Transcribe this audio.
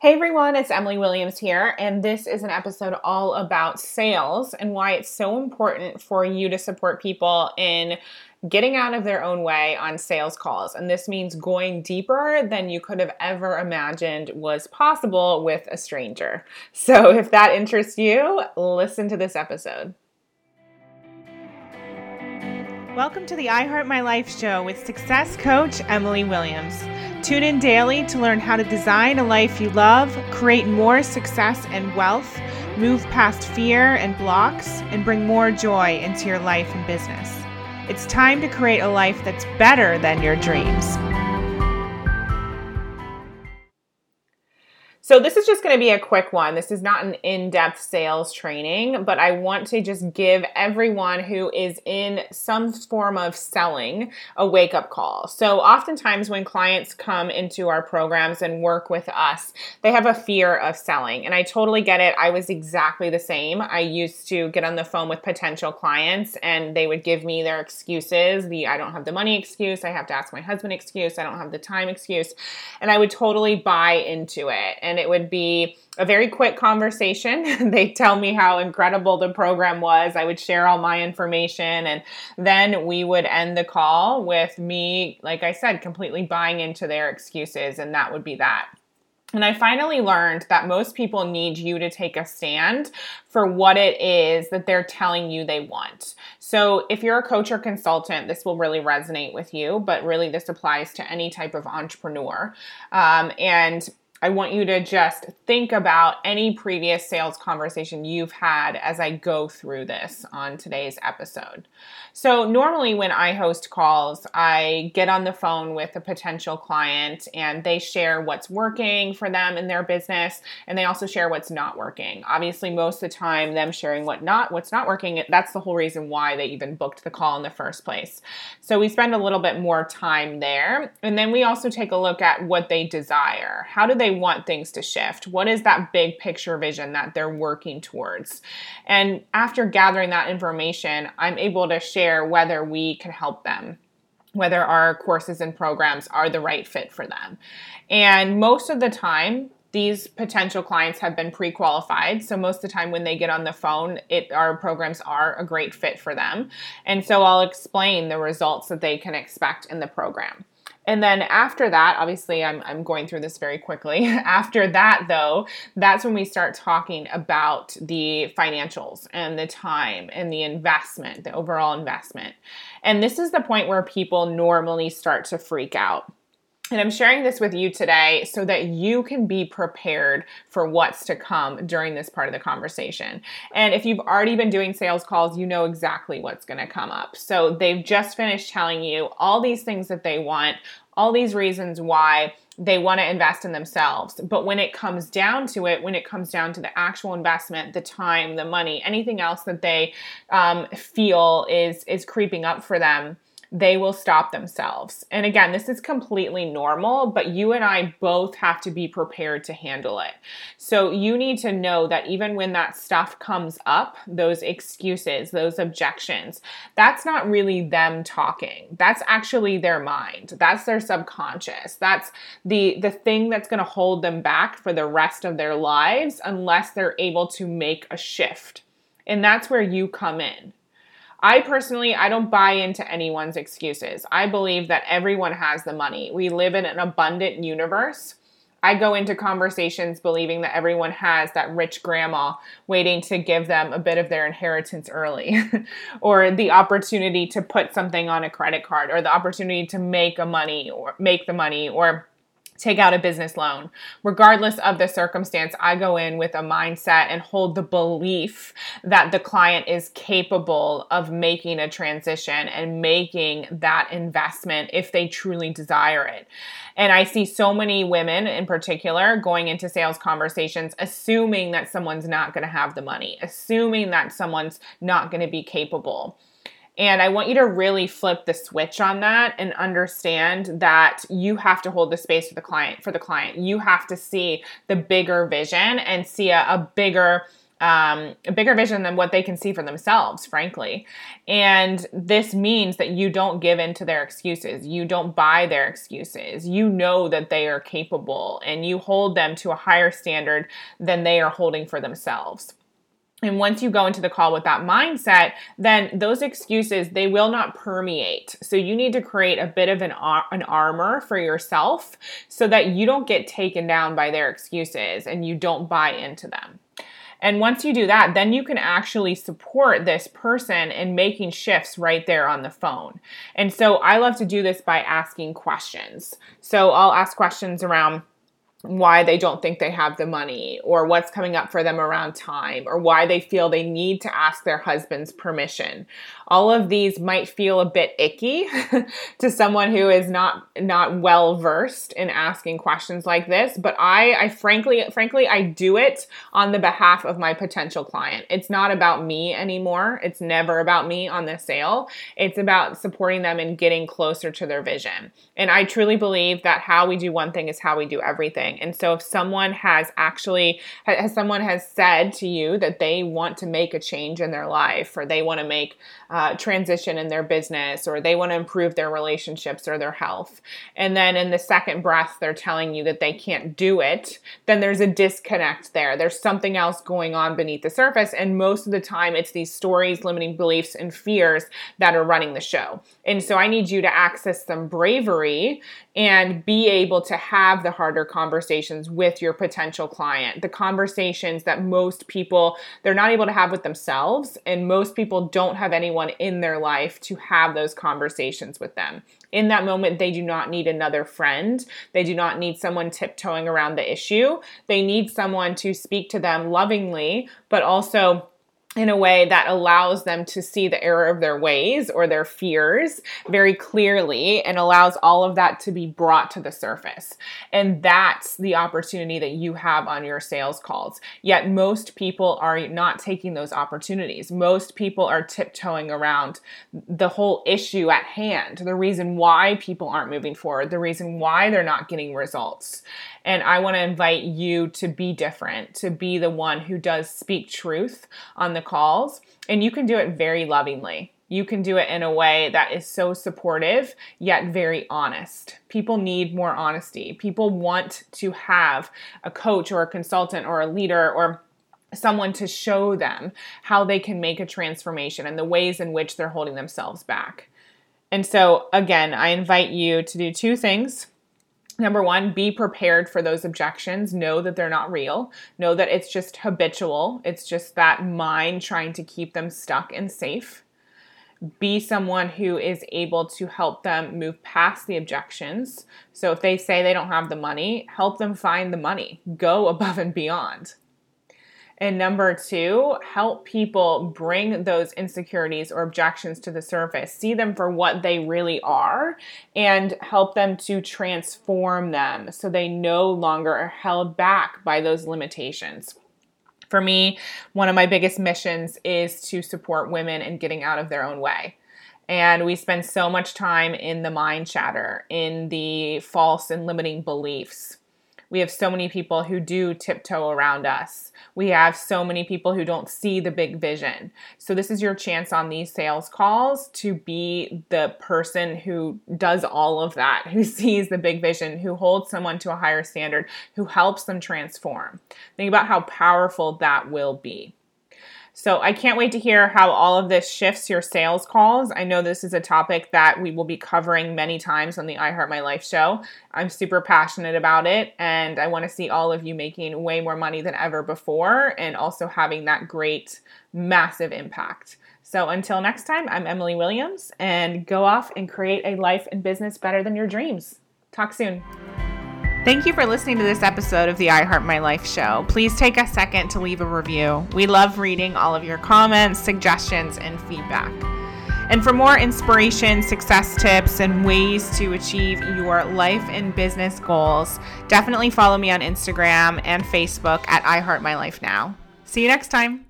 Hey everyone, it's Emily Williams here, and this is an episode all about sales and why it's so important for you to support people in getting out of their own way on sales calls. And this means going deeper than you could have ever imagined was possible with a stranger. So if that interests you, listen to this episode. Welcome to the iHeart My Life show with success coach Emily Williams. Tune in daily to learn how to design a life you love, create more success and wealth, move past fear and blocks, and bring more joy into your life and business. It's time to create a life that's better than your dreams. So, this is just going to be a quick one. This is not an in depth sales training, but I want to just give everyone who is in some form of selling a wake up call. So, oftentimes when clients come into our programs and work with us, they have a fear of selling. And I totally get it. I was exactly the same. I used to get on the phone with potential clients and they would give me their excuses the I don't have the money excuse, I have to ask my husband excuse, I don't have the time excuse. And I would totally buy into it. And it would be a very quick conversation. they tell me how incredible the program was. I would share all my information, and then we would end the call with me, like I said, completely buying into their excuses, and that would be that. And I finally learned that most people need you to take a stand for what it is that they're telling you they want. So, if you're a coach or consultant, this will really resonate with you, but really, this applies to any type of entrepreneur. Um, and I want you to just think about any previous sales conversation you've had as I go through this on today's episode. So, normally when I host calls, I get on the phone with a potential client and they share what's working for them in their business and they also share what's not working. Obviously, most of the time them sharing what not what's not working, that's the whole reason why they even booked the call in the first place. So, we spend a little bit more time there. And then we also take a look at what they desire. How do they they want things to shift? What is that big picture vision that they're working towards? And after gathering that information, I'm able to share whether we can help them whether our courses and programs are the right fit for them. And most of the time, these potential clients have been pre-qualified so most of the time when they get on the phone it our programs are a great fit for them and so i'll explain the results that they can expect in the program and then after that, obviously, I'm, I'm going through this very quickly. after that, though, that's when we start talking about the financials and the time and the investment, the overall investment. And this is the point where people normally start to freak out. And I'm sharing this with you today so that you can be prepared for what's to come during this part of the conversation. And if you've already been doing sales calls, you know exactly what's going to come up. So they've just finished telling you all these things that they want, all these reasons why they want to invest in themselves. But when it comes down to it, when it comes down to the actual investment, the time, the money, anything else that they um, feel is is creeping up for them, they will stop themselves. And again, this is completely normal, but you and I both have to be prepared to handle it. So you need to know that even when that stuff comes up, those excuses, those objections, that's not really them talking. That's actually their mind. That's their subconscious. That's the the thing that's going to hold them back for the rest of their lives unless they're able to make a shift. And that's where you come in. I personally, I don't buy into anyone's excuses. I believe that everyone has the money. We live in an abundant universe. I go into conversations believing that everyone has that rich grandma waiting to give them a bit of their inheritance early, or the opportunity to put something on a credit card, or the opportunity to make a money or make the money, or take out a business loan. Regardless of the circumstance, I go in with a mindset and hold the belief that the client is capable of making a transition and making that investment if they truly desire it. And I see so many women in particular going into sales conversations assuming that someone's not going to have the money, assuming that someone's not going to be capable. And I want you to really flip the switch on that and understand that you have to hold the space for the client for the client. You have to see the bigger vision and see a, a bigger um, a bigger vision than what they can see for themselves, frankly. And this means that you don't give in to their excuses. You don't buy their excuses. You know that they are capable and you hold them to a higher standard than they are holding for themselves. And once you go into the call with that mindset, then those excuses, they will not permeate. So you need to create a bit of an, an armor for yourself so that you don't get taken down by their excuses and you don't buy into them. And once you do that, then you can actually support this person in making shifts right there on the phone. And so I love to do this by asking questions. So I'll ask questions around, why they don't think they have the money or what's coming up for them around time or why they feel they need to ask their husband's permission. All of these might feel a bit icky to someone who is not not well versed in asking questions like this but i i frankly frankly i do it on the behalf of my potential client. It's not about me anymore. It's never about me on the sale. It's about supporting them and getting closer to their vision. And i truly believe that how we do one thing is how we do everything and so if someone has actually has someone has said to you that they want to make a change in their life or they want to make uh, transition in their business or they want to improve their relationships or their health. And then in the second breath, they're telling you that they can't do it, then there's a disconnect there. There's something else going on beneath the surface. And most of the time, it's these stories, limiting beliefs, and fears that are running the show. And so I need you to access some bravery and be able to have the harder conversations with your potential client. The conversations that most people they're not able to have with themselves and most people don't have anyone in their life to have those conversations with them. In that moment, they do not need another friend. They do not need someone tiptoeing around the issue. They need someone to speak to them lovingly, but also in a way that allows them to see the error of their ways or their fears very clearly and allows all of that to be brought to the surface. And that's the opportunity that you have on your sales calls. Yet most people are not taking those opportunities. Most people are tiptoeing around the whole issue at hand, the reason why people aren't moving forward, the reason why they're not getting results. And I want to invite you to be different, to be the one who does speak truth on the calls. And you can do it very lovingly. You can do it in a way that is so supportive, yet very honest. People need more honesty. People want to have a coach or a consultant or a leader or someone to show them how they can make a transformation and the ways in which they're holding themselves back. And so, again, I invite you to do two things Number one, be prepared for those objections. Know that they're not real. Know that it's just habitual. It's just that mind trying to keep them stuck and safe. Be someone who is able to help them move past the objections. So if they say they don't have the money, help them find the money. Go above and beyond. And number two, help people bring those insecurities or objections to the surface, see them for what they really are, and help them to transform them so they no longer are held back by those limitations. For me, one of my biggest missions is to support women in getting out of their own way. And we spend so much time in the mind chatter, in the false and limiting beliefs we have so many people who do tiptoe around us. We have so many people who don't see the big vision. So, this is your chance on these sales calls to be the person who does all of that, who sees the big vision, who holds someone to a higher standard, who helps them transform. Think about how powerful that will be. So I can't wait to hear how all of this shifts your sales calls. I know this is a topic that we will be covering many times on the I Heart My Life show. I'm super passionate about it and I want to see all of you making way more money than ever before and also having that great, massive impact. So until next time, I'm Emily Williams and go off and create a life and business better than your dreams. Talk soon. Thank you for listening to this episode of the I Heart My Life show. Please take a second to leave a review. We love reading all of your comments, suggestions, and feedback. And for more inspiration, success tips, and ways to achieve your life and business goals, definitely follow me on Instagram and Facebook at I Heart My Life Now. See you next time.